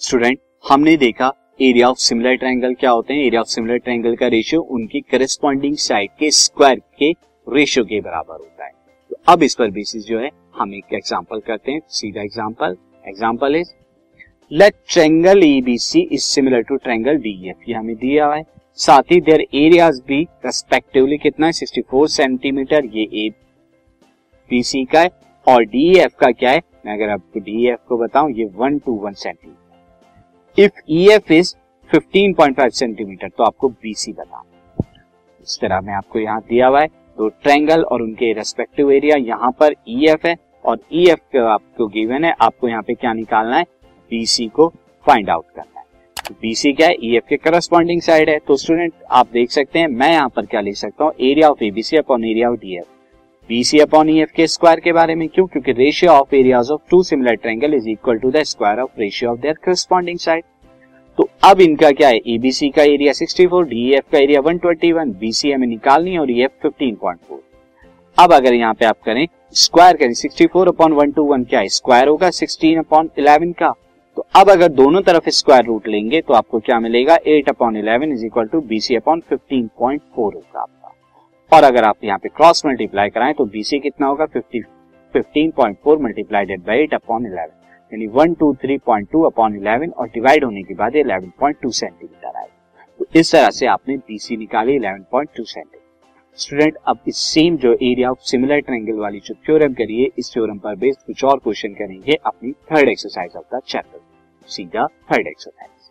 Student, हमने देखा area of similar triangle क्या होते हैं? एरिया ऑफ़ सिमिलर ट्रायंगल का रेशियो उनकी करस्पॉन्डिंग साइड के स्क्वायर के रेशियो के बराबर होता है। तो अब इस पर बेसिस जो है, हम एक एग्जांपल करते हैं। सीधा example example is let triangle A B C is similar to triangle D F ये हमें दिया हुआ है। साथ ही देयर एरियाज़ भी रेस्पेक्टिवली कितना है? 64 सेंटीमीटर ये ए बी सी का है और डी एफ़ का क्या है? मैं अगर आपको डी एफ़ को बताऊँ, ये one two one centimetre if E F is 15.5 centimetre तो आपको बी सी बताओ इस तरह में आपको यहाँ दिया हुआ है तो ट्रैंगल और उनके रेस्पेक्टिव एरिया यहाँ पर ई e एफ़ है, और ई e एफ़ आपको गिवन है, आपको यहाँ पे क्या निकालना है? बी सी को फाइंड आउट करना है। बीसी क्या है? ईएफ e के करस्पॉन्डिंग साइड है। तो स्टूडेंट आप देख सकते हैं, मैं यहाँ पर क्या ले सकता हूँ? Area of A B C upon area of D F B C upon E F के स्क्वायर के बारे में क्यों? क्योंकि ratio of areas of two similar triangle is equal to the square of ratio of their corresponding side तो अब इनका क्या है? एबीसी का एरिया 64 डीएफ का एरिया 121 बीसी हमें निकालनी है और ईएफ 15.4 अब अगर यहाँ पे आप करें स्क्वायर करें 64 अपॉन वन टू वन क्या है? स्क्वायर होगा 16 अपॉन 11 का। तो अब अगर दोनों तरफ़ स्क्वायर रूट लेंगे तो आपको क्या मिलेगा? Eight upon eleven is equal to B C upon fifteen point four होगा। आपका और अगर आप यहाँ पे क्रॉस मल्टीप्लाई कराएँ तो बीसी कितना होगा? Fifty fifteen point four multiplied by eight upon eleven यानी one two three point two upon eleven और डिवाइड होने के बाद इलेवन पॉइंट टू सेंटीमीटर आएगा। तो इस तरह से आपने बीसी निकाली eleven point two centimetre student अब इस सेम जो एरिया ऑफ़ सिमिलर ट्रायंगल वाली जो थ्योरम करिए इस थ्योरम पर बेस्ड कुछ और क्वेश्चन करेंगे अपनी third exercise of the chapter सीधा third exercise